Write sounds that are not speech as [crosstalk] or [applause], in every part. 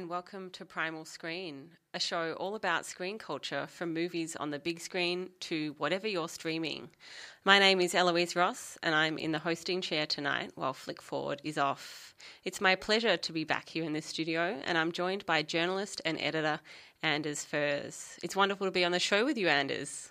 and welcome to Primal Screen, a show all about screen culture from movies on the big screen to whatever you're streaming. My name is Eloise Ross, and I'm in the hosting chair tonight while Flick Forward is off. It's my pleasure to be back here in the studio, and I'm joined by journalist and editor Anders Furze. It's wonderful to be on the show with you, Anders.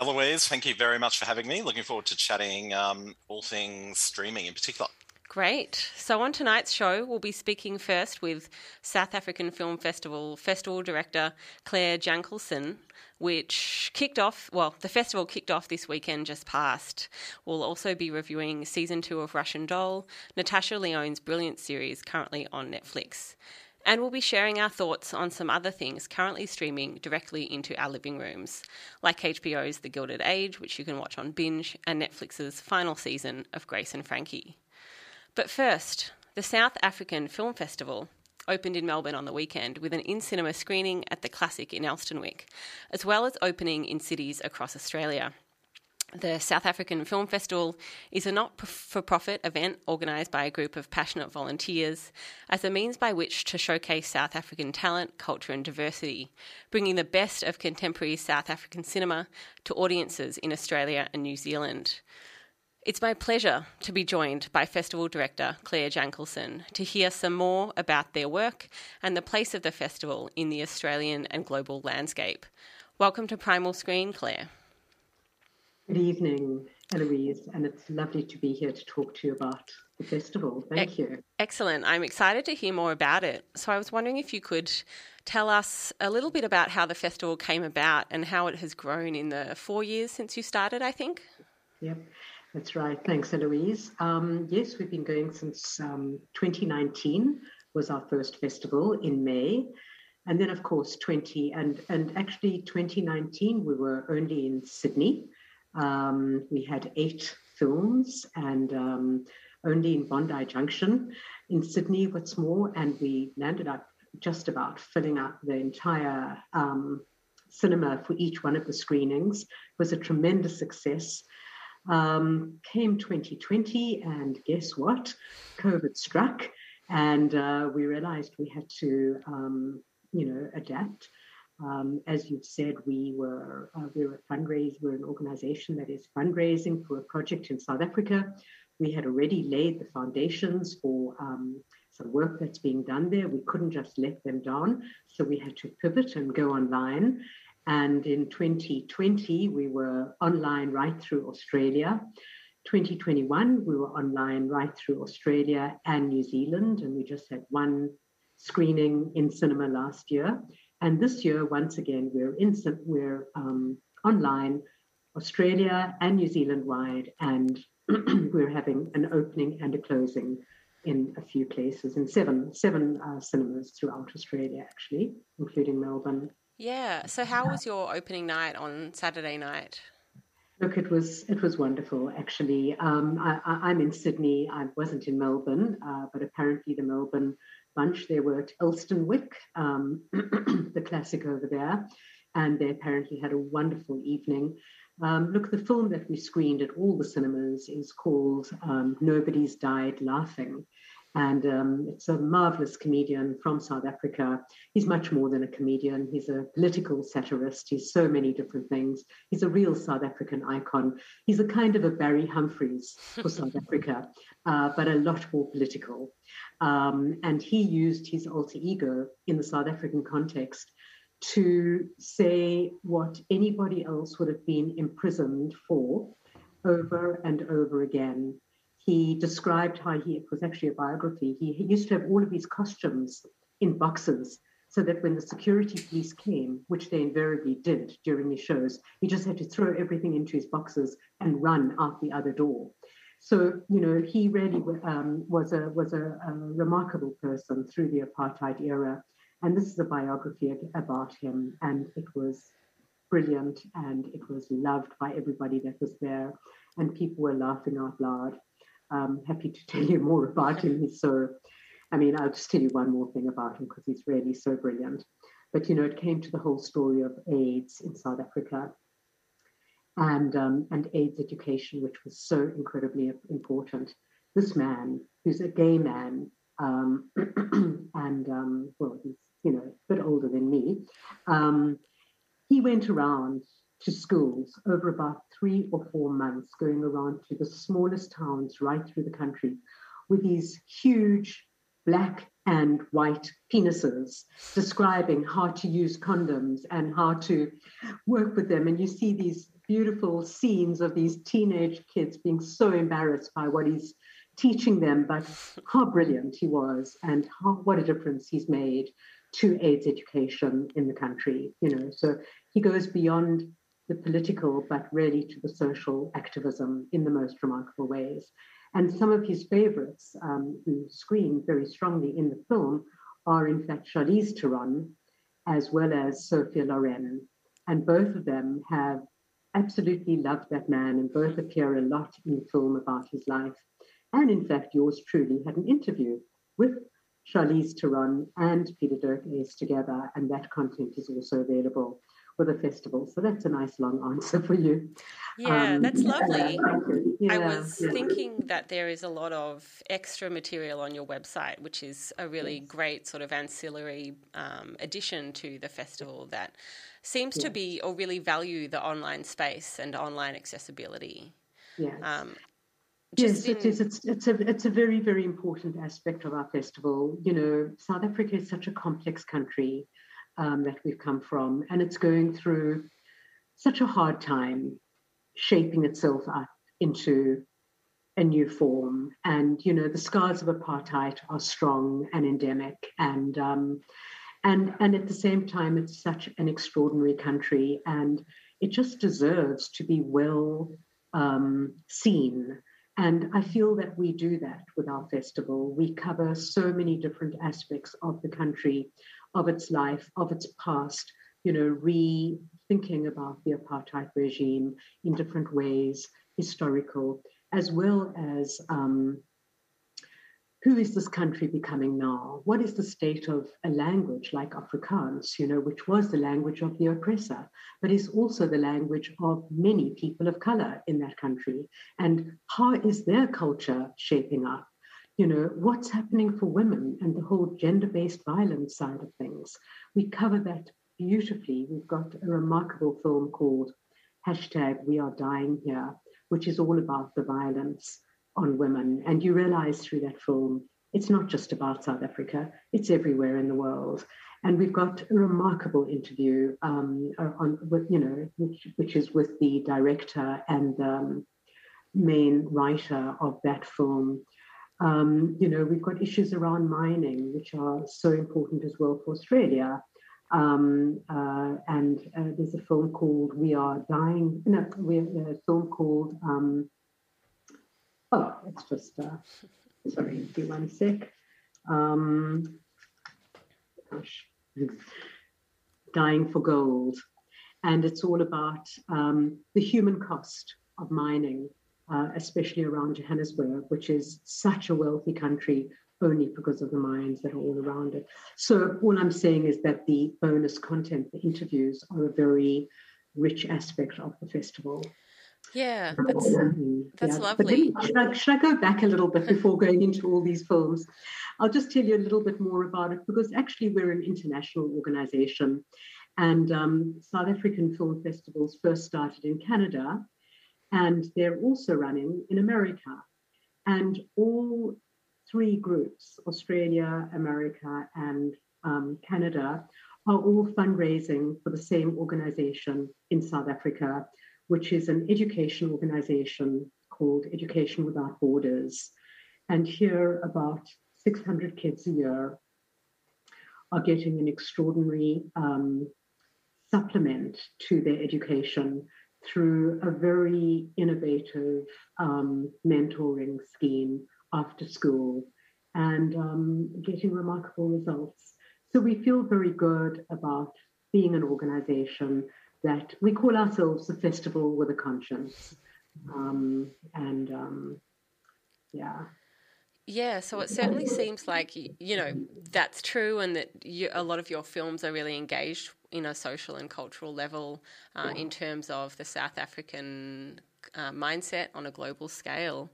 Eloise, thank you very much for having me. Looking forward to chatting um, all things streaming in particular. Great. So, on tonight's show, we'll be speaking first with South African Film Festival Festival Director Claire Jankelson, which kicked off, well, the festival kicked off this weekend just past. We'll also be reviewing season two of Russian Doll, Natasha Lyonne's brilliant series currently on Netflix. And we'll be sharing our thoughts on some other things currently streaming directly into our living rooms, like HBO's The Gilded Age, which you can watch on Binge, and Netflix's final season of Grace and Frankie. But first, the South African Film Festival opened in Melbourne on the weekend with an in cinema screening at the Classic in Elsternwick, as well as opening in cities across Australia. The South African Film Festival is a not for profit event organised by a group of passionate volunteers as a means by which to showcase South African talent, culture, and diversity, bringing the best of contemporary South African cinema to audiences in Australia and New Zealand. It's my pleasure to be joined by Festival Director Claire Jankelson to hear some more about their work and the place of the festival in the Australian and global landscape. Welcome to Primal Screen, Claire. Good evening, Eloise, and it's lovely to be here to talk to you about the festival. Thank e- you. Excellent. I'm excited to hear more about it. So I was wondering if you could tell us a little bit about how the festival came about and how it has grown in the four years since you started, I think. Yep. That's right. Thanks, Eloise. Um, yes, we've been going since um, 2019 was our first festival in May. And then, of course, 20 and, and actually 2019, we were only in Sydney. Um, we had eight films and um, only in Bondi Junction in Sydney, what's more, and we landed up just about filling up the entire um, cinema for each one of the screenings. It was a tremendous success. Um, came 2020, and guess what? COVID struck, and uh, we realized we had to, um, you know, adapt. Um, as you've said, we were uh, we're a fundraise, we're an organization that is fundraising for a project in South Africa. We had already laid the foundations for um, some work that's being done there. We couldn't just let them down, so we had to pivot and go online. And in 2020, we were online right through Australia. 2021, we were online right through Australia and New Zealand, and we just had one screening in cinema last year. And this year, once again, we're in we're um, online, Australia and New Zealand wide, and [clears throat] we're having an opening and a closing in a few places in seven seven uh, cinemas throughout Australia, actually, including Melbourne yeah. So how was your opening night on Saturday night? Look, it was it was wonderful actually. Um, I, am in Sydney. I wasn't in Melbourne, uh, but apparently the Melbourne bunch they were at Elsternwick, um, [clears throat] the classic over there, and they apparently had a wonderful evening. Um, look, the film that we screened at all the cinemas is called um, Nobody's Died Laughing, and um, it's a marvelous comedian from South Africa. He's much more than a comedian. He's a political satirist. He's so many different things. He's a real South African icon. He's a kind of a Barry Humphries for [laughs] South Africa, uh, but a lot more political. Um, and he used his alter ego in the South African context to say what anybody else would have been imprisoned for over and over again he described how he, it was actually a biography, he, he used to have all of his costumes in boxes so that when the security police came, which they invariably did during his shows, he just had to throw everything into his boxes and run out the other door. So you know, he really um, was a was a, a, remarkable person through the apartheid era, and this is a biography about him, and it was brilliant and it was loved by everybody that was there. and people were laughing out loud. Um, happy to tell you more about him. He's so, I mean, I'll just tell you one more thing about him because he's really so brilliant. But, you know, it came to the whole story of AIDS in South Africa and, um, and AIDS education, which was so incredibly important. This man, who's a gay man, um, [clears throat] and, um, well, he's, you know, a bit older than me, um, he went around to schools over about three or four months, going around to the smallest towns right through the country with these huge black and white penises, describing how to use condoms and how to work with them. And you see these beautiful scenes of these teenage kids being so embarrassed by what he's teaching them, but how brilliant he was and how, what a difference he's made to AIDS education in the country. You know, so he goes beyond the political, but really to the social activism in the most remarkable ways. And some of his favorites, um, who screen very strongly in the film, are in fact Charlize Theron as well as Sophia Loren. And both of them have absolutely loved that man and both appear a lot in the film about his life. And in fact, yours truly had an interview with Charlize Theron and Pieter-Dirk together, and that content is also available for the festival. So that's a nice long answer for you. Yeah, um, that's lovely. Yeah, I was yeah. thinking that there is a lot of extra material on your website, which is a really great sort of ancillary um, addition to the festival that seems to be or really value the online space and online accessibility. Yes. Um, yes, in... it is. It's, it's a it's a very very important aspect of our festival. You know, South Africa is such a complex country um, that we've come from, and it's going through such a hard time shaping itself up into a new form. And you know, the scars of apartheid are strong and endemic, and um, and and at the same time, it's such an extraordinary country, and it just deserves to be well um, seen. And I feel that we do that with our festival. We cover so many different aspects of the country of its life, of its past, you know, rethinking about the apartheid regime in different ways, historical, as well as um, who is this country becoming now? What is the state of a language like Afrikaans, you know, which was the language of the oppressor, but is also the language of many people of color in that country? And how is their culture shaping up? You know, what's happening for women and the whole gender based violence side of things. We cover that beautifully. We've got a remarkable film called hashtag We Are Dying Here, which is all about the violence on women. And you realize through that film, it's not just about South Africa, it's everywhere in the world. And we've got a remarkable interview um, on, with, you know, which, which is with the director and um, main writer of that film, um, you know, we've got issues around mining, which are so important as well for Australia. Um, uh, and uh, there's a film called We Are Dying. No, we a film called. Um, oh, it's just. Uh, sorry, give one sec. Um, gosh, Dying for Gold, and it's all about um, the human cost of mining uh, especially around Johannesburg, which is such a wealthy country only because of the mines that are all around it. So all I'm saying is that the bonus content, the interviews, are a very rich aspect of the festival. Yeah, that's, that's yeah. lovely. should, I, should I go back a little bit before going into all these films? I'll just tell you a little bit more about it because actually we're an international organization. And um, South African film festivals first started in Canada and they're also running in America. And all three groups, Australia, America, and um, Canada, are all fundraising for the same organization in South Africa, which is an education organization called Education Without Borders. And here, about 600 kids a year are getting an extraordinary um, supplement to their education through a very innovative um, mentoring scheme after school and um, getting remarkable results. So we feel very good about being an organization that we call ourselves a festival with a conscience. Um, and um, yeah. Yeah, so it certainly seems like you know that's true, and that you, a lot of your films are really engaged in a social and cultural level uh, in terms of the South African uh, mindset on a global scale.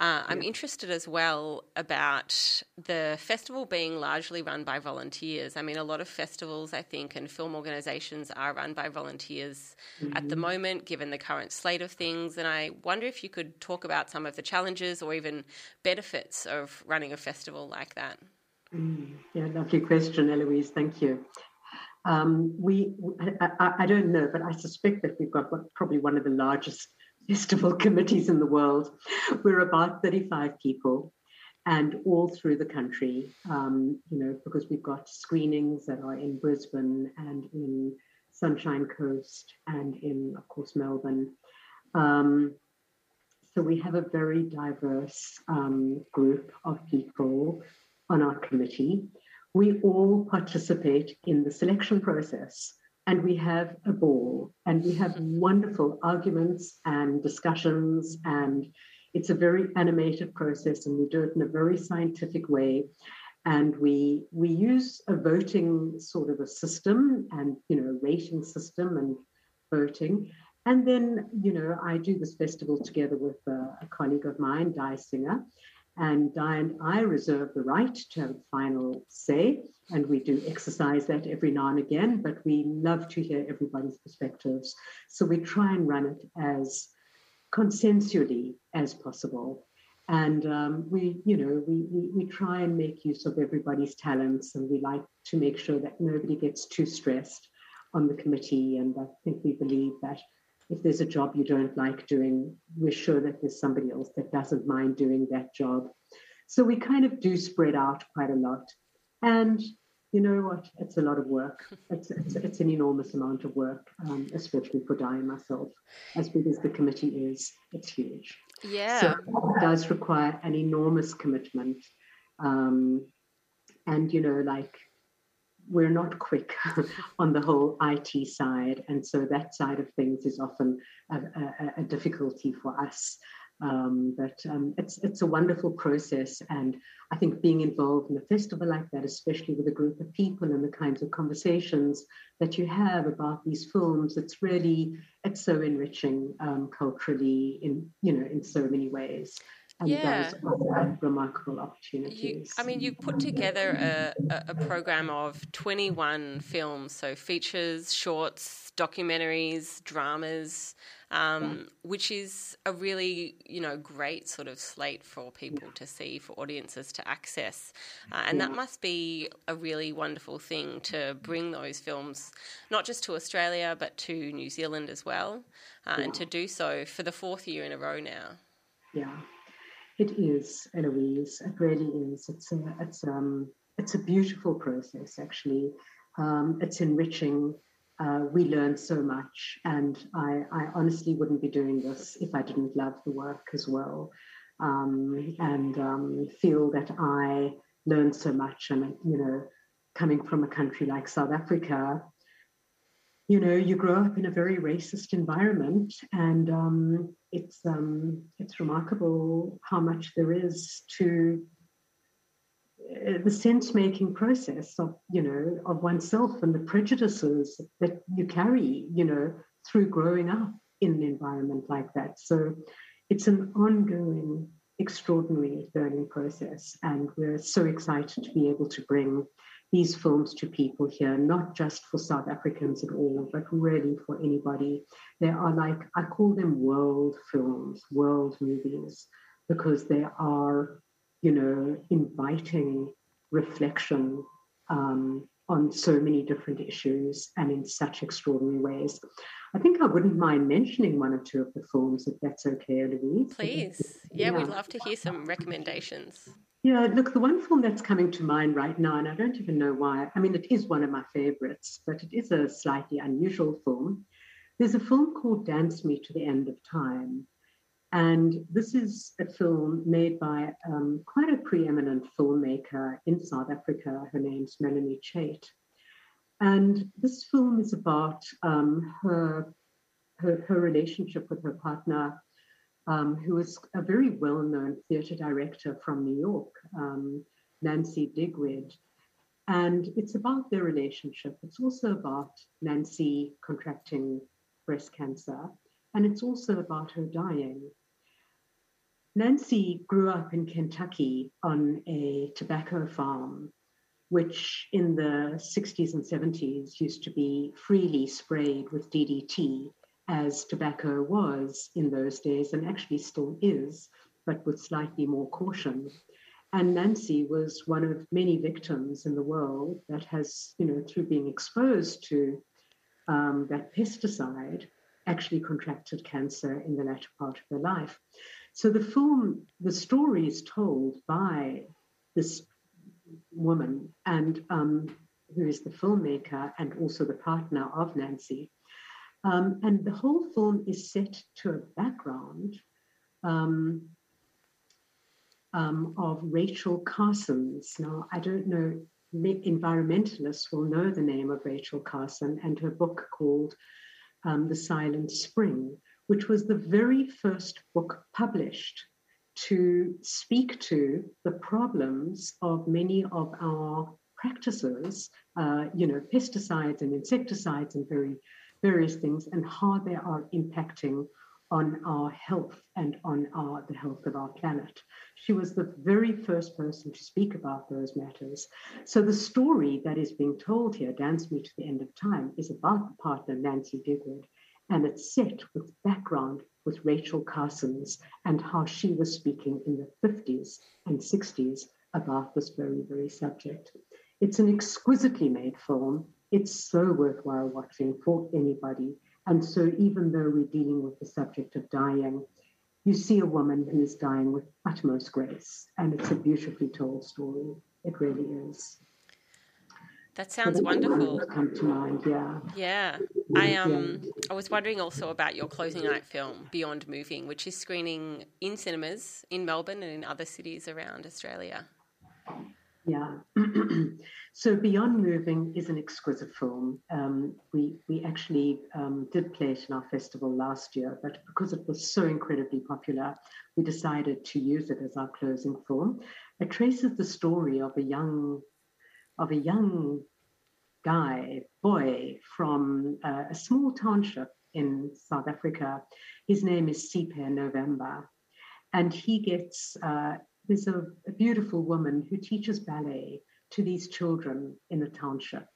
Uh, I'm interested as well about the festival being largely run by volunteers. I mean, a lot of festivals, I think, and film organisations are run by volunteers mm-hmm. at the mm-hmm. moment, given the current slate of things. And I wonder if you could talk about some of the challenges or even benefits of running a festival like that. Mm, yeah, lovely question, Eloise. Thank you. Um, we, I, I, don't know, but I suspect that we've got probably one of the largest [laughs] festival committees in the world. We're about 35 people and all through the country, um, you know, because we've got screenings that are in Brisbane and in Sunshine Coast and in, of course, Melbourne. Um, so we have a very diverse um, group of people on our committee. We all participate in the selection process and we have a ball and we have wonderful arguments and discussions and it's a very animated process and we do it in a very scientific way. And we we use a voting sort of a system and you know rating system and voting. And then you know i do this festival together with a, a colleague of mine di singer and Di and I reserve the right to have final say, and we do exercise that every now and again, but we love to hear everybody's perspectives. So we try and run it as consensually as possible. And um, we, you know, we, we, we try and make use of everybody's talents, and we like to make sure that nobody gets too stressed on the committee. And I think we believe that if there's a job you don't like doing, we're sure that there's somebody else that doesn't mind doing that job. So we kind of do spread out quite a lot. And you know what? It's a lot of work. It's, it's, it's an enormous amount of work, um, especially for Di and myself. As big as the committee is, it's huge. Yeah. So it does require an enormous commitment. Um, and, you know, like we're not quick [laughs] on the whole IT side. And so that side of things is often a, a, a difficulty for us. Um, but um, it's it's a wonderful process, and I think being involved in a festival like that, especially with a group of people and the kinds of conversations that you have about these films, it's really it's so enriching um, culturally in you know in so many ways and yeah. those remarkable opportunities. You, I mean, you've put together a, a program of 21 films, so features, shorts, documentaries, dramas, um, yeah. which is a really, you know, great sort of slate for people to see, for audiences to access. Uh, and yeah. that must be a really wonderful thing to bring those films, not just to Australia, but to New Zealand as well, uh, and to do so for the fourth year in a row now. Yeah. It is, Eloise. It really is. It's a, it's um, it's a beautiful process. Actually, um, it's enriching. Uh, we learn so much, and I, I honestly wouldn't be doing this if I didn't love the work as well, um, and um, feel that I learned so much. And you know, coming from a country like South Africa, you know, you grow up in a very racist environment, and um, it's um, it's remarkable how much there is to uh, the sense making process of you know of oneself and the prejudices that you carry, you know, through growing up in an environment like that. So it's an ongoing, extraordinary learning process, and we're so excited to be able to bring these films to people here, not just for South Africans at all, but really for anybody. They are like, I call them world films, world movies, because they are, you know, inviting reflection um, on so many different issues and in such extraordinary ways. I think I wouldn't mind mentioning one or two of the films, if that's okay, Louise. Please. Yeah, yeah, we'd love to hear some recommendations. Yeah, look, the one film that's coming to mind right now, and I don't even know why, I mean, it is one of my favorites, but it is a slightly unusual film. There's a film called Dance Me to the End of Time. And this is a film made by um, quite a preeminent filmmaker in South Africa. Her name's Melanie Chait. And this film is about um, her, her, her relationship with her partner um, who was a very well known theatre director from New York, um, Nancy Diuguid. And it's about their relationship. It's also about Nancy contracting breast cancer, and it's also about her dying. Nancy grew up in Kentucky on a tobacco farm, which in the 60s and 70s used to be freely sprayed with DDT, as tobacco was in those days and actually still is, but with slightly more caution. And Nancy was one of many victims in the world that has, you know, through being exposed to um, that pesticide, actually contracted cancer in the latter part of her life. So the film, the story is told by this woman and um, who is the filmmaker and also the partner of Nancy. Um, and the whole film is set to a background um, um of Rachel Carson's. Now, I don't know, environmentalists will know the name of Rachel Carson and her book called um, The Silent Spring, which was the very first book published to speak to the problems of many of our practices, uh, you know, pesticides and insecticides and very various things, and how they are impacting on our health and on our, the health of our planet. She was the very first person to speak about those matters. So the story that is being told here, Dance Me to the End of Time, is about the partner Nancy Diuguid and it's set with background with Rachel Carson's and how she was speaking in the 50s and 60s about this very, very subject. It's an exquisitely made film. It's so worthwhile watching for anybody. And so, even though we're dealing with the subject of dying, you see a woman who is dying with utmost grace. And it's a beautifully told story. It really is. That sounds wonderful. Come to mind, yeah. Yeah, I um, I was wondering also about your closing night film, Beyond Moving, which is screening in cinemas in Melbourne and in other cities around Australia. Yeah. [clears throat] so Beyond Moving is an exquisite film. Um, we we actually um, did play it in our festival last year, but because it was so incredibly popular, we decided to use it as our closing film. It traces the story of a young of a young guy, boy from uh, a small township in South Africa. His name is Siphe November. And he gets, uh, there's a, a beautiful woman who teaches ballet to these children in a township.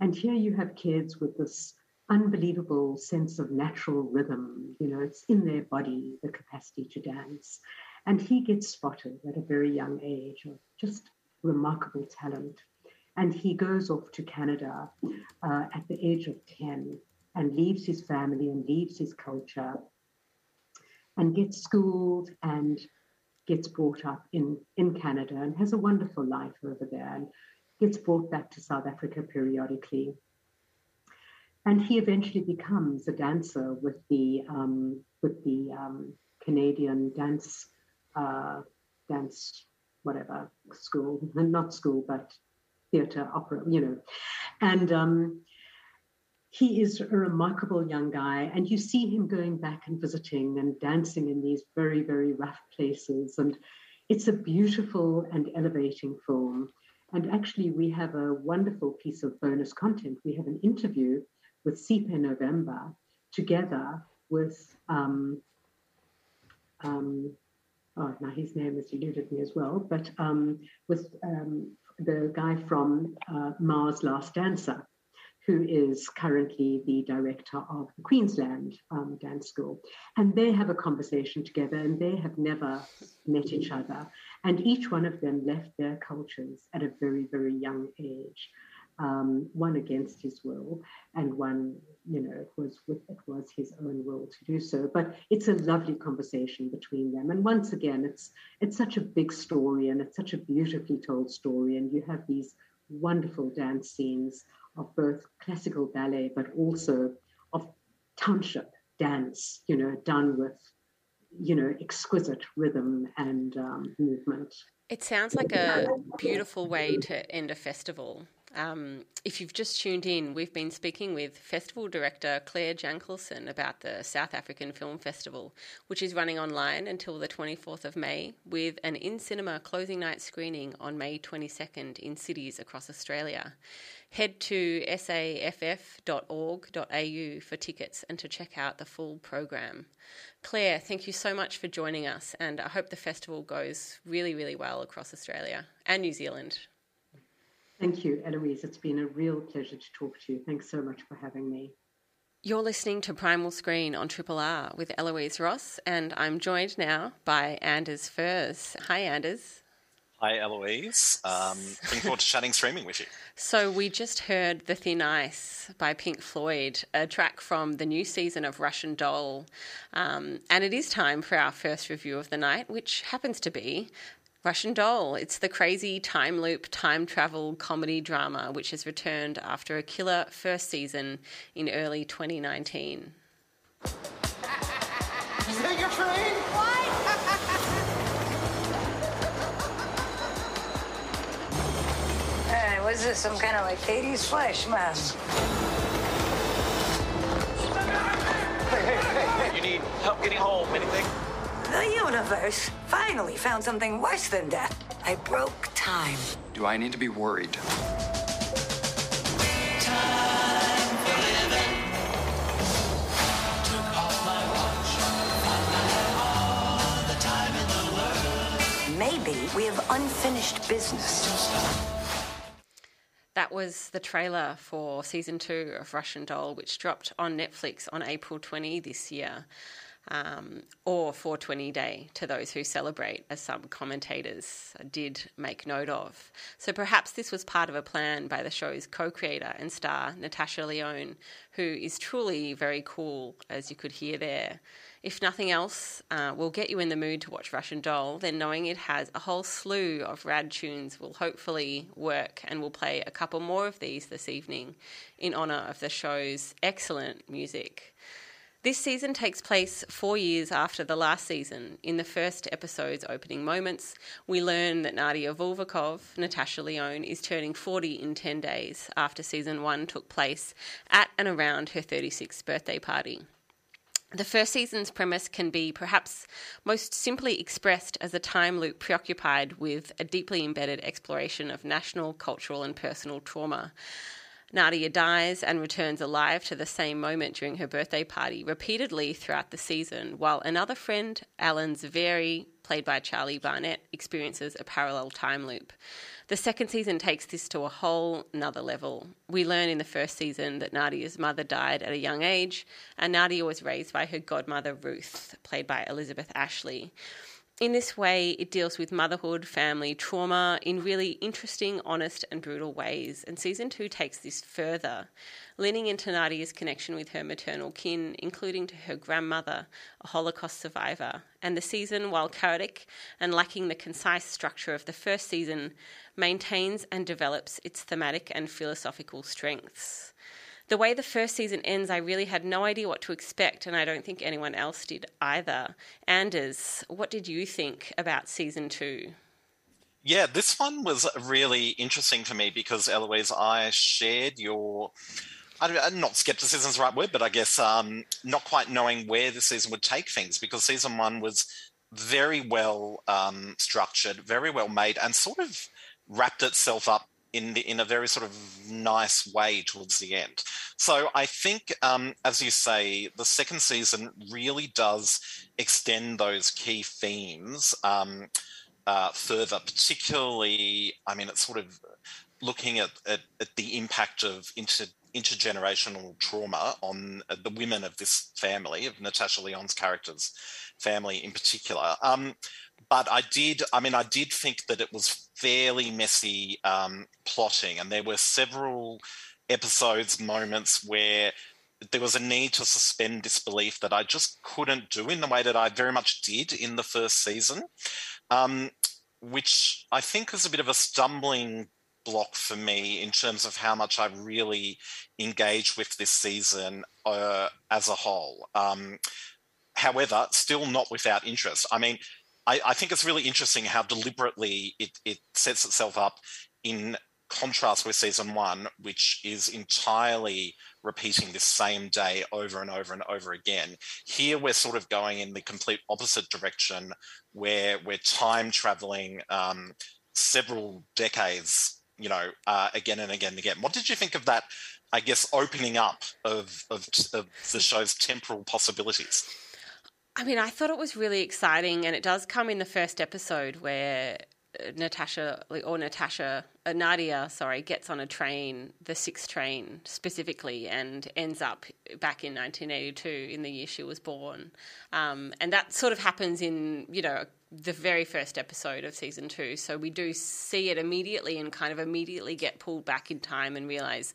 And here you have kids with this unbelievable sense of natural rhythm. You know, it's in their body, the capacity to dance. And he gets spotted at a very young age of just remarkable talent. And he goes off to Canada uh, at the age of 10 and leaves his family and leaves his culture and gets schooled and gets brought up in, in Canada and has a wonderful life over there and gets brought back to South Africa periodically. And he eventually becomes a dancer with the um, with the um, Canadian dance uh, dance whatever school, and [laughs] not school, but theatre, opera, you know. And um, he is a remarkable young guy. And you see him going back and visiting and dancing in these very, very rough places. And it's a beautiful and elevating film. And actually, we have a wonderful piece of bonus content. We have an interview with Siphe November together with um, um, oh, now his name has eluded me as well, but um, with um, the guy from uh, Mao's Last Dancer, who is currently the director of the Queensland um, Dance School. And they have a conversation together and they have never met each other. And each one of them left their cultures at a very, very young age um, one against his will, and one, you know, it was with it was his own will to do so. But it's a lovely conversation between them, and once again, it's it's such a big story, and it's such a beautifully told story, and you have these wonderful dance scenes of both classical ballet, but also of township dance, you know, done with, you know, exquisite rhythm and um, movement. It sounds like a beautiful way to end a festival. Um, if you've just tuned in, we've been speaking with Festival Director Claire Jankelson about the South African Film Festival, which is running online until the 24th of May, with an in cinema closing night screening on May 22nd in cities across Australia. Head to saff.org.au for tickets and to check out the full program. Claire, thank you so much for joining us, and I hope the festival goes really, really well across Australia and New Zealand. Thank you, Eloise. It's been a real pleasure to talk to you. Thanks so much for having me. You're listening to Primal Screen on Triple R with Eloise Ross, and I'm joined now by Anders Furze. Hi, Anders. Hi, Eloise. Um, looking forward to chatting streaming with you. [laughs] So, we just heard The Thin Ice by Pink Floyd, a track from the new season of Russian Doll. Um, and it is time for our first review of the night, which happens to be Russian Doll. It's the crazy time loop, time travel comedy drama which has returned after a killer first season in early 2019. Is that your train? Hey, was some kind of like 80s flash mob? Hey, hey, hey, hey. You need help getting home? Anything? The universe finally found something worse than death. I broke time. Do I need to be worried? Maybe we have unfinished business. That was the trailer for season two of Russian Doll, which dropped on Netflix on April 20 this year. Um, or 420 Day to those who celebrate, as some commentators did make note of. So perhaps this was part of a plan by the show's co creator and star, Natasha Lyonne, who is truly very cool, as you could hear there. If nothing else uh, will get you in the mood to watch Russian Doll, then knowing it has a whole slew of rad tunes will hopefully work, and we'll play a couple more of these this evening in honour of the show's excellent music. This season takes place four years after the last season. In the first episode's opening moments, we learn that Nadia Vulvokov, Natasha Lyonne, is turning 40 in 10 days after season one took place at and around her 36th birthday party. The first season's premise can be perhaps most simply expressed as a time loop preoccupied with a deeply embedded exploration of national, cultural, and personal trauma. Nadia dies and returns alive to the same moment during her birthday party repeatedly throughout the season, while another friend, Alan Zaveri, played by Charlie Barnett, experiences a parallel time loop. The second season takes this to a whole another level. We learn in the first season that Nadia's mother died at a young age, and Nadia was raised by her godmother Ruth, played by Elizabeth Ashley. In this way, it deals with motherhood, family, trauma in really interesting, honest, and brutal ways. And season two takes this further, leaning into Nadia's connection with her maternal kin, including to her grandmother, a Holocaust survivor. And the season, while chaotic and lacking the concise structure of the first season, maintains and develops its thematic and philosophical strengths the way the first season ends, I really had no idea what to expect, and I don't think anyone else did either. Anders, what did you think about season two? Yeah, this one was really interesting for me because Eloise, I shared your. I not skepticism is the right word, but I guess um, not quite knowing where the season would take things because season one was very well um, structured, very well made, and sort of wrapped itself up in the, in a very sort of nice way towards the end. So I think, um, as you say, the second season really does extend those key themes um, uh, further. Particularly, I mean, it's sort of looking at, at, at the impact of inter, intergenerational trauma on uh, the women of this family, of Natasha Lyonne's character's family in particular. Um, but I did, I mean, I did think that it was fairly messy um, plotting, and there were several episodes, moments where there was a need to suspend disbelief that I just couldn't do in the way that I very much did in the first season, um, which I think was a bit of a stumbling block for me in terms of how much I really engaged with this season uh, as a whole. Um, however, still not without interest. I mean, I, I think it's really interesting how deliberately it, it sets itself up in contrast with season one, which is entirely repeating the same day over and over and over again. Here, we're sort of going in the complete opposite direction, where we're time traveling um, several decades, you know, uh, again and again and again. What did you think of that? I guess opening up of, of, of the show's temporal possibilities. I mean, I thought it was really exciting, and it does come in the first episode where Natasha or Natasha uh, Nadia, sorry, gets on a train, the sixth train specifically, and ends up back in 1982 in the year she was born, um, and that sort of happens in you know the very first episode of season two. So we do see it immediately and kind of immediately get pulled back in time and realize,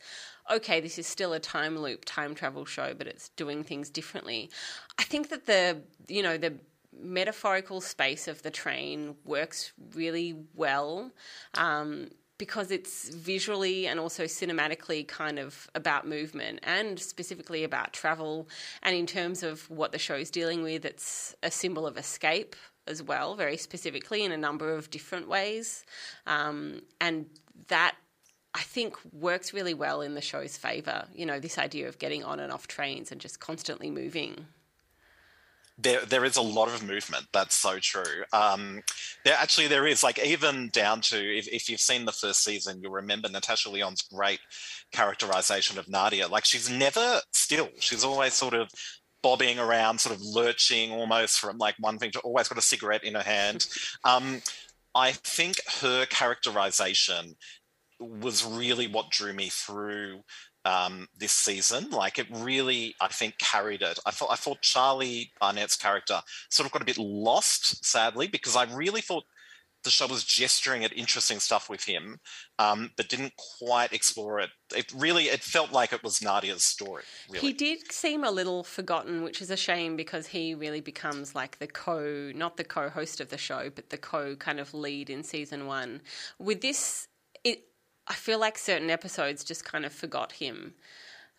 okay, this is still a time loop, time travel show, but it's doing things differently. I think that the you know the metaphorical space of the train works really well. Um, because it's visually and also cinematically kind of about movement and specifically about travel. And in terms of what the show's dealing with, it's a symbol of escape as well, very specifically in a number of different ways. Um, and that I think works really well in the show's favour. You know, this idea of getting on and off trains and just constantly moving there there is a lot of movement. That's so true. Um, there actually there is like even down to if, if you've seen the first season, you'll remember Natasha Lyonne's great characterization of Nadia. Like she's never still. She's always sort of bobbing around, sort of lurching almost from like one thing to always got a cigarette in her hand. [laughs] Um, I think her characterization was really what drew me through um, this season. Like it really, I think, carried it. I thought I thought Charlie Barnett's character sort of got a bit lost, sadly, because I really thought the show was gesturing at interesting stuff with him, um, but didn't quite explore it. It really it felt like it was Nadia's story. Really. He did seem a little forgotten, which is a shame because he really becomes like the co, not the co-host of the show, but the co kind of lead in season one. With this, it I feel like certain episodes just kind of forgot him.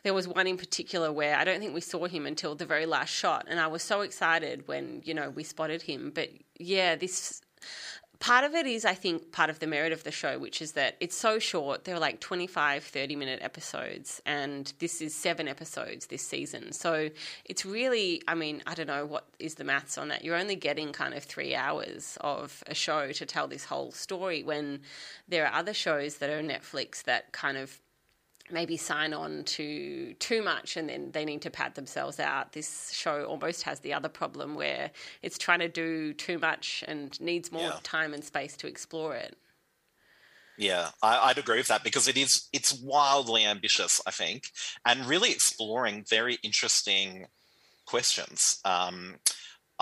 There was one in particular where I don't think we saw him until the very last shot, and I was so excited when you know we spotted him. But yeah, this part of it is i think part of the merit of the show which is that it's so short. They're like 25 30 minute episodes and this is seven episodes this season. So it's really i mean i don't know what is the maths on that. You're only getting kind of three hours of a show to tell this whole story when there are other shows that are netflix that kind of maybe sign on to too much and then they need to pad themselves out. This show almost has the other problem where it's trying to do too much and needs more yeah. time and space to explore it. Yeah, I, would agree with that because it is it's wildly ambitious, I think, and really exploring very interesting questions. Um,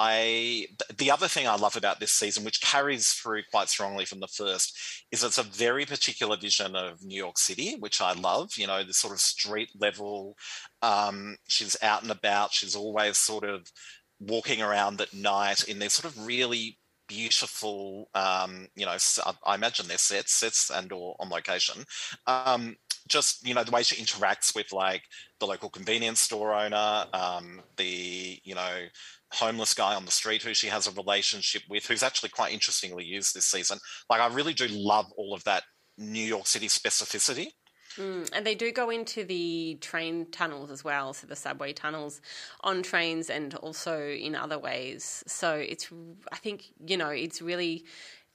I the other thing I love about this season, which carries through quite strongly from the first, is it's a very particular vision of New York City, which I love. You know, the sort of street level. Um, she's out and about. She's always sort of walking around at night in these sort of really beautiful. Um, you know, I imagine they're sets, sets and or on location. Um, just you know the way she interacts with like the local convenience store owner, um, the you know homeless guy on the street who she has a relationship with, who's actually quite interestingly used this season. Like, I really do love all of that New York City specificity. Mm, and they do go into the train tunnels as well, so the subway tunnels on trains and also in other ways. So it's, I think, you know, it's really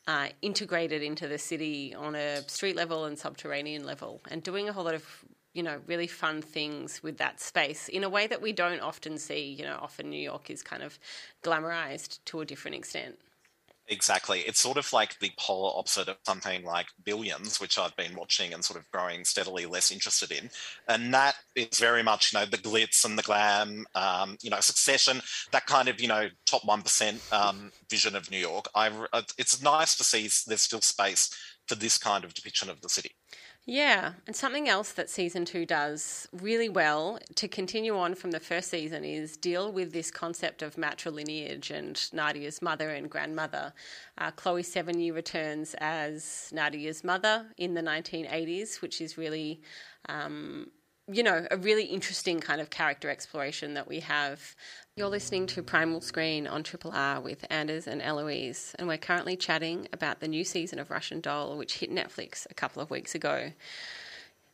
uh, integrated into the city on a street level and subterranean level and doing a whole lot of you know, really fun things with that space in a way that we don't often see. You know, often New York is kind of glamorized to a different extent. Exactly. It's sort of like the polar opposite of something like Billions, which I've been watching and sort of growing steadily less interested in. And that is very much, you know, the glitz and the glam, um, you know, succession, that kind of, you know, top 1% um, vision of New York. I, it's nice to see there's still space for this kind of depiction of the city. Yeah, and something else that season two does really well to continue on from the first season is deal with this concept of matrilineage and Nadia's mother and grandmother. Uh, Chloe Sevigny returns as Nadia's mother in the 1980s, which is really um, you know, a really interesting kind of character exploration that we have. You're listening to Primal Screen on Triple R with Anders and Eloise, and we're currently chatting about the new season of Russian Doll, which hit Netflix a couple of weeks ago.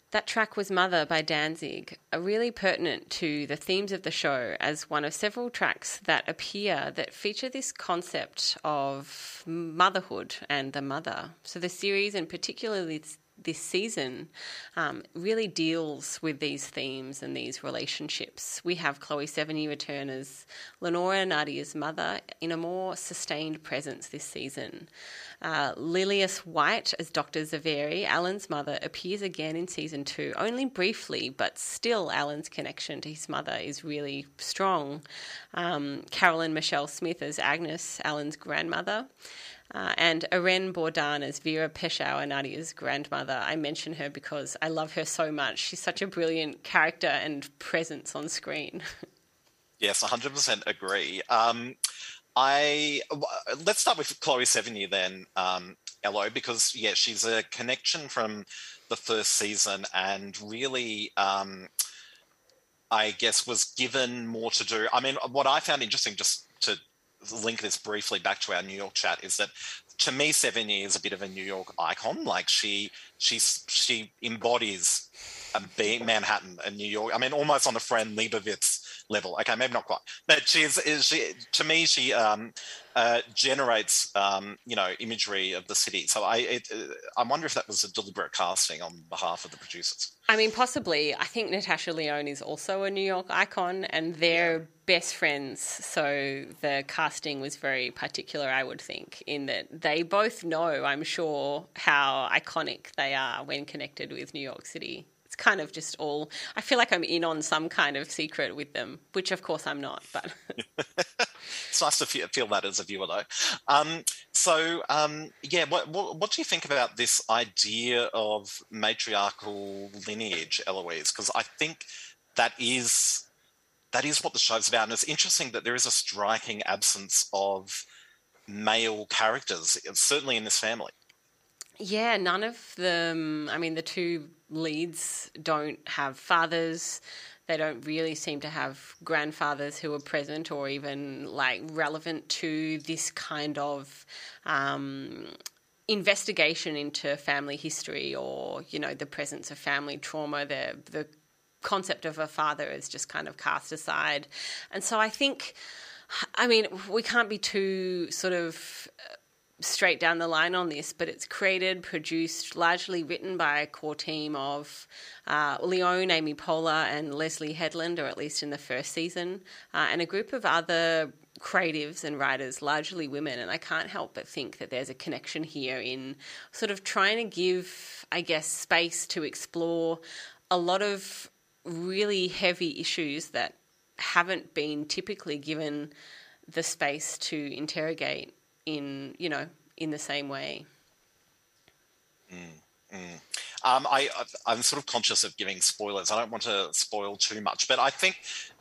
That track was Mother by Danzig, a really pertinent to the themes of the show as one of several tracks that appear that feature this concept of motherhood and the mother. So the series, and particularly this season um, really deals with these themes and these relationships. We have Chloe Sevigny return as Lenora Nadia's mother in a more sustained presence this season. Uh, Lillias White as Dr. Zaveri, Alan's mother, appears again in season two, only briefly, but still Alan's connection to his mother is really strong. Um, Carolyn Michelle Smith as Agnes, Alan's grandmother. Uh, and Irén Bordán as Vera Peschauer, Nadia's grandmother. I mention her because I love her so much. She's such a brilliant character and presence on screen. [laughs] yes, 100% agree. Um, I let's start with Chloe Sevigny then, um, Elo, because yeah, she's a connection from the first season, and really, um, I guess, was given more to do. I mean, what I found interesting, just to link this briefly back to our New York chat is that to me, Sevigny is a bit of a New York icon. Like she, she's she embodies a Manhattan and New York. I mean, almost on the Fran Lebowitz level. Okay, maybe not quite, but she's is she to me she um, uh, generates um, you know imagery of the city. So I it, uh, I wonder if that was a deliberate casting on behalf of the producers. I mean, possibly. I think Natasha Lyonne is also a New York icon, and they're yeah. best friends. So the casting was very particular, I would think, in that they both know, I'm sure, how iconic they are when connected with New York City it's kind of just all. I feel like I'm in on some kind of secret with them, which of course I'm not. But [laughs] it's nice to feel that as a viewer, though. Um, so um, yeah, what, what, what do you think about this idea of matriarchal lineage, Eloise? Because I think that is that is what the show's about, and it's interesting that there is a striking absence of male characters, certainly in this family. Yeah, none of them. I mean, the two leads don't have fathers. They don't really seem to have grandfathers who are present or even like relevant to this kind of um, investigation into family history or you know the presence of family trauma. The the concept of a father is just kind of cast aside, and so I think. I mean, we can't be too sort of straight down the line on this, but it's created, produced, largely written by a core team of uh, Lyonne, Amy Poehler, and Leslie Headland, or at least in the first season, uh, and a group of other creatives and writers, largely women. And I can't help but think that there's a connection here in sort of trying to give, I guess, space to explore a lot of really heavy issues that haven't been typically given the space to interrogate in you know in the same way. Mm, mm. Um, I, I'm sort of conscious of giving spoilers. I don't want to spoil too much, but I think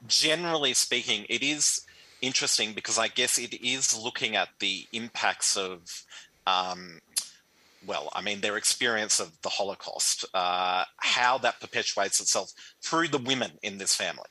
generally speaking, it is interesting because I guess it is looking at the impacts of, um, well, I mean, their experience of the Holocaust, uh, how that perpetuates itself through the women in this family.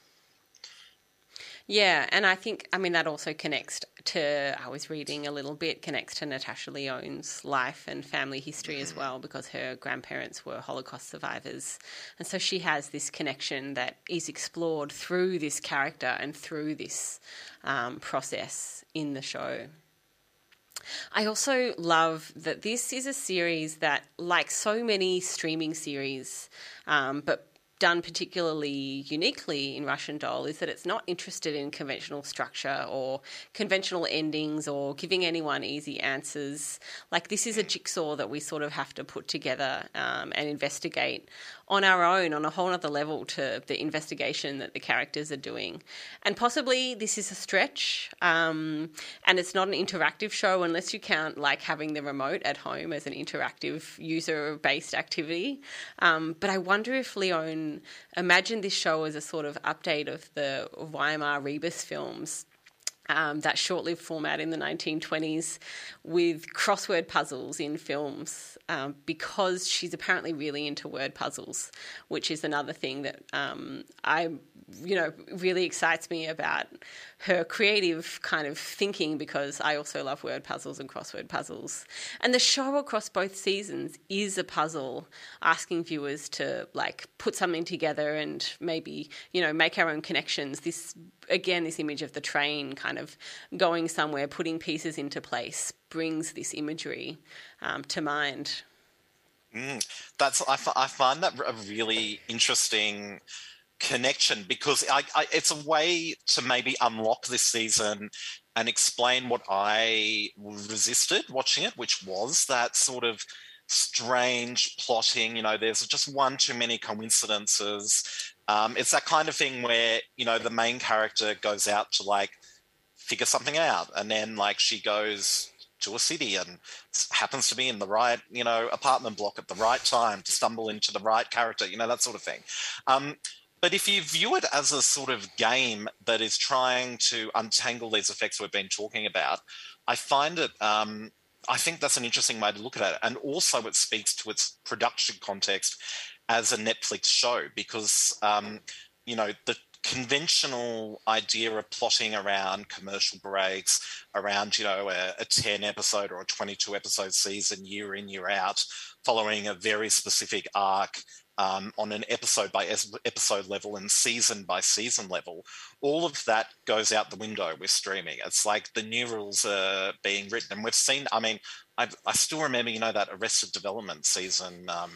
Yeah, and I think I mean that also connects to I was reading a little bit connects to Natasha Lyonne's life and family history as well because her grandparents were Holocaust survivors, and so she has this connection that is explored through this character and through this um, process in the show. I also love that this is a series that, like so many streaming series, um, but done particularly uniquely in Russian Doll is that it's not interested in conventional structure or conventional endings or giving anyone easy answers. Like, this is a jigsaw that we sort of have to put together um, and investigate on our own on a whole other level to the investigation that the characters are doing. And possibly this is a stretch, um, and it's not an interactive show unless you count like having the remote at home as an interactive user based activity. Um, but I wonder if Lyonne imagined this show as a sort of update of the Weimar Rebus films um, that short lived format in the 1920s with crossword puzzles in films um, because she's apparently really into word puzzles, which is another thing that um, I, you know, really excites me about her creative kind of thinking because I also love word puzzles and crossword puzzles. And the show across both seasons is a puzzle asking viewers to like put something together and maybe, you know, make our own connections. This again, this image of the train kind of going somewhere, putting pieces into place, brings this imagery um, to mind. Mm, that's I, I find that a really interesting connection because I, I, it's a way to maybe unlock this season and explain what I resisted watching it, which was that sort of strange plotting. You know, there's just one too many coincidences. Um, it's that kind of thing where you know the main character goes out to like figure something out, and then like she goes to a city and happens to be in the right you know apartment block at the right time to stumble into the right character. You know that sort of thing. Um, but if you view it as a sort of game that is trying to untangle these effects we've been talking about, I find it um, I think that's an interesting way to look at it. And also, it speaks to its production context as a Netflix show because, um, you know, the conventional idea of plotting around commercial breaks, around, you know, a, a 10 episode or a 22 episode season year in, year out, following a very specific arc um, on an episode by episode level and season by season level, all of that goes out the window with streaming. It's like the new rules are being written, and we've seen. I mean, I've, i still remember, you know, that Arrested Development season. Um,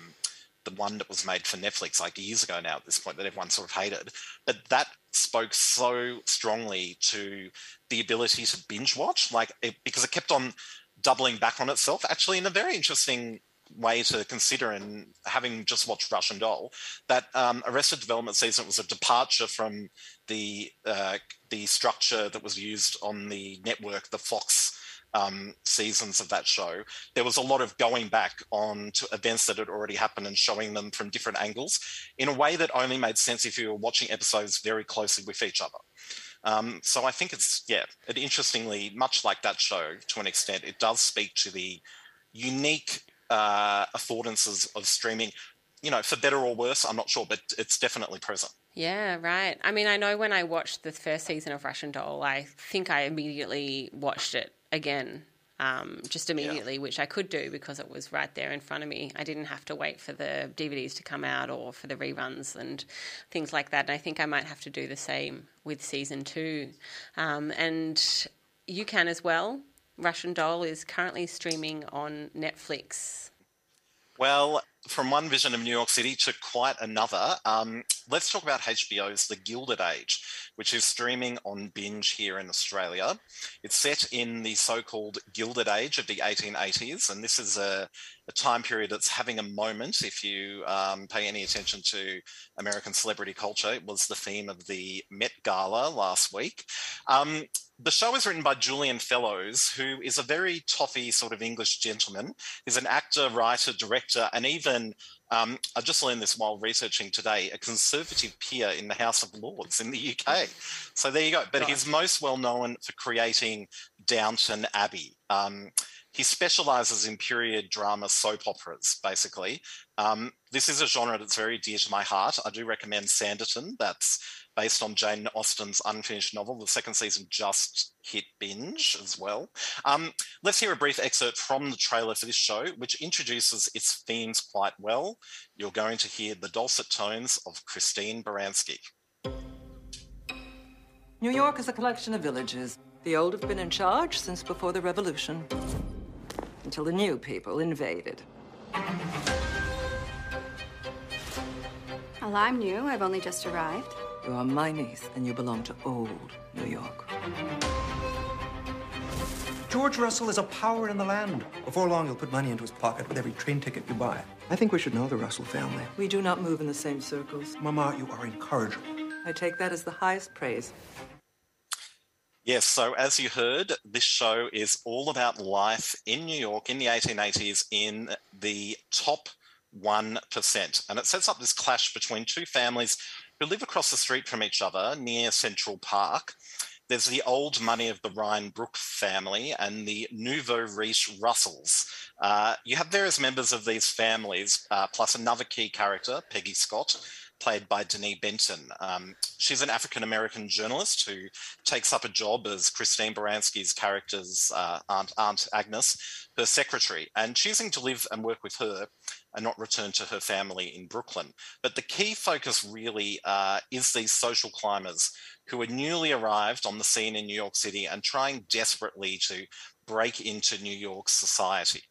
the one that was made for Netflix like years ago now at this point that everyone sort of hated. But that spoke so strongly to the ability to binge watch, like it, because it kept on doubling back on itself, actually in a very interesting way to consider and having just watched Russian Doll that um, Arrested Development season was a departure from the uh, the structure that was used on the network, the Fox um, seasons of that show. There was a lot of going back on to events that had already happened and showing them from different angles in a way that only made sense if you were watching episodes very closely with each other. Um, so I think it's yeah, it interestingly, much like that show to an extent, it does speak to the unique uh, affordances of streaming. You know, for better or worse, I'm not sure, but it's definitely present. Yeah, right. I mean, I know when I watched the first season of Russian Doll, I think I immediately watched it again, um, just immediately, yeah. which I could do because it was right there in front of me. I didn't have to wait for the DVDs to come out or for the reruns and things like that. And I think I might have to do the same with season two. Um, and you can as well. Russian Doll is currently streaming on Netflix. Well, from one vision of New York City to quite another, um, let's talk about HBO's The Gilded Age, which is streaming on binge here in Australia. It's set in the so called Gilded Age of the 1880s, and this is a, a time period that's having a moment. If you um, pay any attention to American celebrity culture, it was the theme of the Met Gala last week. Um, the show is written by Julian Fellowes, who is a very toffy sort of English gentleman. He's an actor, writer, director, and even, um, I just learned this while researching today, a conservative peer in the House of Lords in the UK. So there you go. But he's most well known for creating Downton Abbey. Um, he specializes in period drama soap operas, basically. Um, this is a genre that's very dear to my heart. I do recommend Sanditon. That's based on Jane Austen's unfinished novel. The second season just hit binge as well. Um, let's hear a brief excerpt from the trailer for this show, which introduces its themes quite well. You're going to hear the dulcet tones of Christine Baranski. New York is a collection of villages. The old have been in charge since before the revolution, until the new people invaded. Well, I'm new. I've only just arrived. You are my niece, and you belong to old New York. George Russell is a power in the land. Before long, he'll put money into his pocket with every train ticket you buy. I think we should know the Russell family. We do not move in the same circles. Mama, you are incorrigible. I take that as the highest praise. Yes, so as you heard, this show is all about life in New York in the 1880s in the top 1%. And it sets up this clash between two families who live across the street from each other near Central Park. there's the old money of the Ryan Brooke family and the nouveau riche Russells. Uh, you have various members of these families, uh, plus another key character, Peggy Scott, played by Denée Benton. Um, she's an African American journalist who takes up a job as Christine Baranski's character's uh, aunt, aunt Agnes, her secretary, and choosing to live and work with her and not return to her family in Brooklyn. But the key focus really uh, is these social climbers who are newly arrived on the scene in New York City and trying desperately to break into New York society.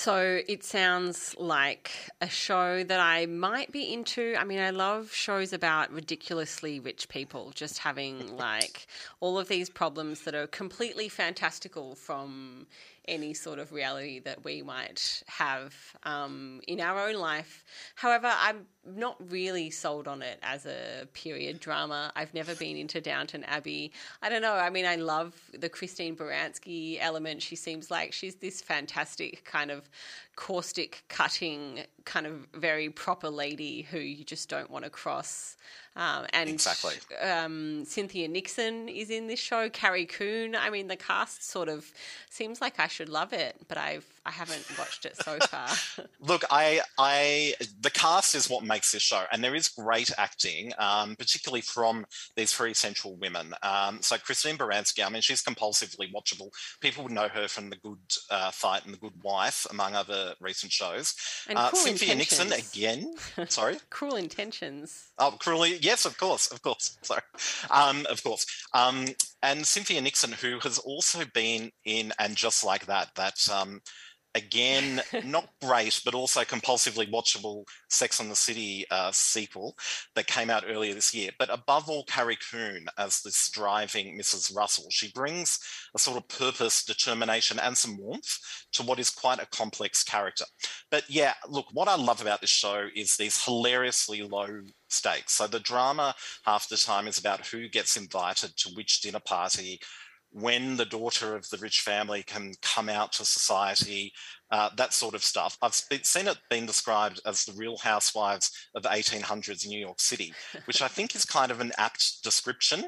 So it sounds like a show that I might be into. I mean, I love shows about ridiculously rich people just having [laughs] like all of these problems that are completely fantastical from any sort of reality that we might have um, in our own life. However, I'm not really sold on it as a period drama. I've never been into Downton Abbey. I don't know. I mean, I love the Christine Baranski element. She seems like she's this fantastic kind of caustic, cutting, kind of very proper lady who you just don't want to cross. Um, and exactly. Um, Cynthia Nixon is in this show. Carrie Coon. I mean, the cast sort of seems like I should love it, but I've I haven't watched it so far. [laughs] Look, I I the cast is what makes this show, and there is great acting, um, particularly from these three central women. Um, so Christine Baranski, I mean, she's compulsively watchable. People would know her from The Good uh, Fight and The Good Wife, among other recent shows. And uh, Cynthia Nixon again. [laughs] Sorry, Cruel Intentions. Oh, cruelly. Yes, of course, of course. [laughs] Sorry, um, of course. Um, and Cynthia Nixon, who has also been in and just like that, that um, again, [laughs] not great, but also compulsively watchable Sex and the City uh, sequel that came out earlier this year. But above all, Carrie Coon as this driving Mrs. Russell. She brings a sort of purpose, determination, and some warmth to what is quite a complex character. But yeah, look, what I love about this show is these hilariously low stakes. So the drama half the time is about who gets invited to which dinner party, when the daughter of the rich family can come out to society, uh, that sort of stuff. I've seen it being described as the real housewives of the 1800s New York City, which I think is kind of an apt description.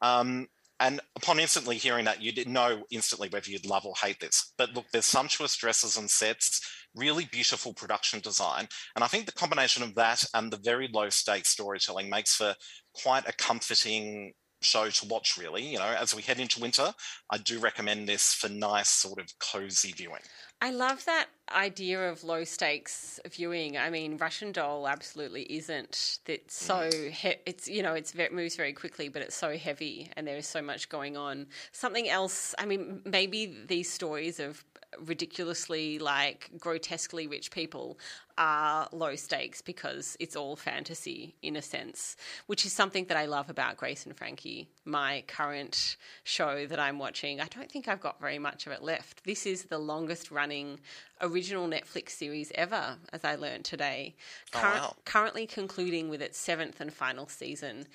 Um, and upon instantly hearing that, you didn't know instantly whether you'd love or hate this. But look, there's sumptuous dresses and sets, really beautiful production design. And I think the combination of that and the very low stakes storytelling makes for quite a comforting show to watch, really. You know, as we head into winter, I do recommend this for nice, sort of cozy viewing. I love that idea of low stakes viewing. I mean, Russian Doll absolutely isn't. It's so mm. he- it's you know it's it moves very quickly, but it's so heavy, and there is so much going on. Something else. I mean, maybe these stories of ridiculously like grotesquely rich people are low stakes because it's all fantasy in a sense, which is something that I love about Grace and Frankie, my current show that I'm watching. I don't think I've got very much of it left. This is the longest running original Netflix series ever, as I learned today. Oh, wow. Currently concluding with its seventh and final season.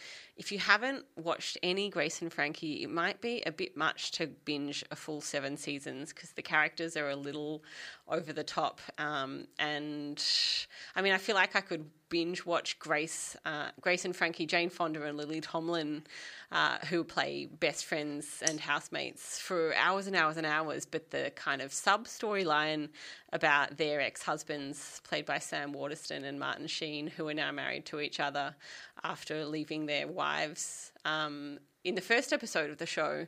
If you haven't watched any Grace and Frankie, it might be a bit much to binge a full seven seasons because the characters are a little over the top. Um, and I mean, I feel like I could binge watch Grace, uh, Grace and Frankie, Jane Fonda and Lily Tomlin, uh, who play best friends and housemates for hours and hours and hours. But the kind of sub storyline about their ex husbands, played by Sam Waterston and Martin Sheen, who are now married to each other after leaving their wives. Um, in the first episode of the show,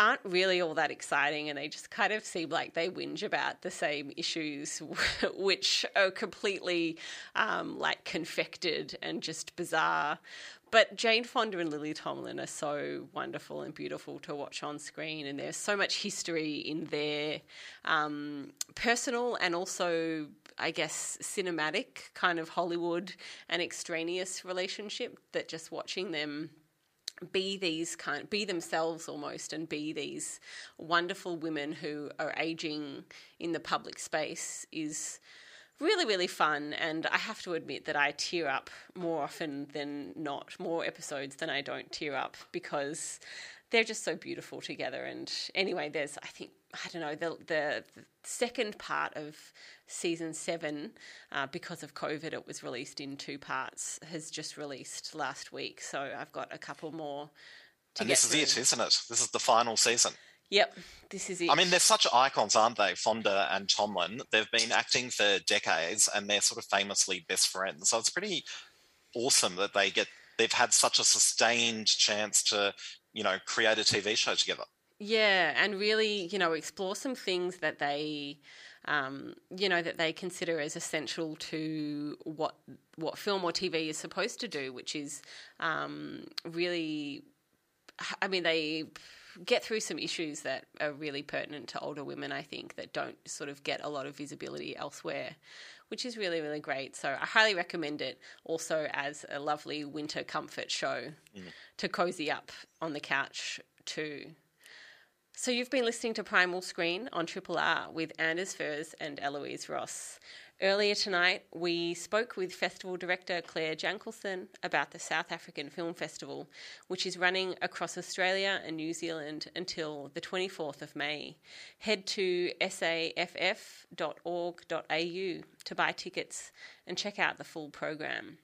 aren't really all that exciting and they just kind of seem like they whinge about the same issues [laughs] which are completely um, like confected and just bizarre but Jane Fonda and Lily Tomlin are so wonderful and beautiful to watch on screen, and there's so much history in their um, personal and also, I guess, cinematic kind of Hollywood and extraneous relationship that just watching them be these kind be themselves almost and be these wonderful women who are aging in the public space is really really fun and i have to admit that i tear up more often than not more episodes than i don't tear up because they're just so beautiful together. And anyway, there's I think I don't know the the, the second part of season seven uh, because of COVID, it was released in two parts. Has just released last week, so I've got a couple more. To and this is through. it, isn't it? This is the final season. Yep, this is it. I mean, they're such icons, aren't they? Fonda and Tomlin. They've been acting for decades, and they're sort of famously best friends. So it's pretty awesome that they get they've had such a sustained chance to, you know, create a TV show together. Yeah, and really, you know, explore some things that they, um, you know, that they consider as essential to what what film or TV is supposed to do, which is um, really, I mean, they get through some issues that are really pertinent to older women. I think that don't sort of get a lot of visibility elsewhere. Which is really, really great. So I highly recommend it also as a lovely winter comfort show mm. to cozy up on the couch too. So you've been listening to Primal Screen on Triple R with Anders Furze and Eloise Ross. Earlier tonight, we spoke with festival director Claire Jankelson about the South African Film Festival, which is running across Australia and New Zealand until the 24th of May. Head to saff.org.au to buy tickets and check out the full program.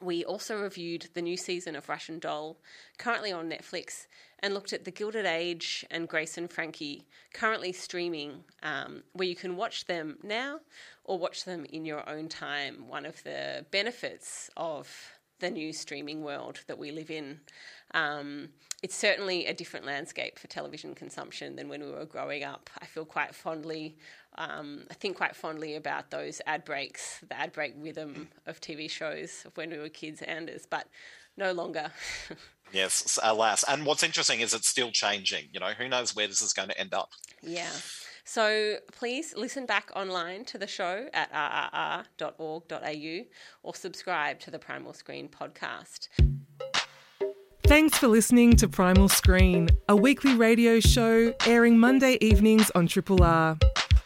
We also reviewed the new season of Russian Doll, currently on Netflix, and looked at The Gilded Age and Grace and Frankie, currently streaming, um, where you can watch them now or watch them in your own time. One of the benefits of the new streaming world that we live in. Um, it's certainly a different landscape for television consumption than when we were growing up. I feel quite fondly, um, I think quite fondly about those ad breaks, the ad break rhythm of TV shows of when we were kids, Anders, but no longer. [laughs] Yes, alas. And what's interesting is it's still changing. You know, who knows where this is going to end up? Yeah. So please listen back online to the show at rrr.org.au or subscribe to the Primal Screen podcast. Thanks for listening to Primal Screen, a weekly radio show airing Monday evenings on Triple R.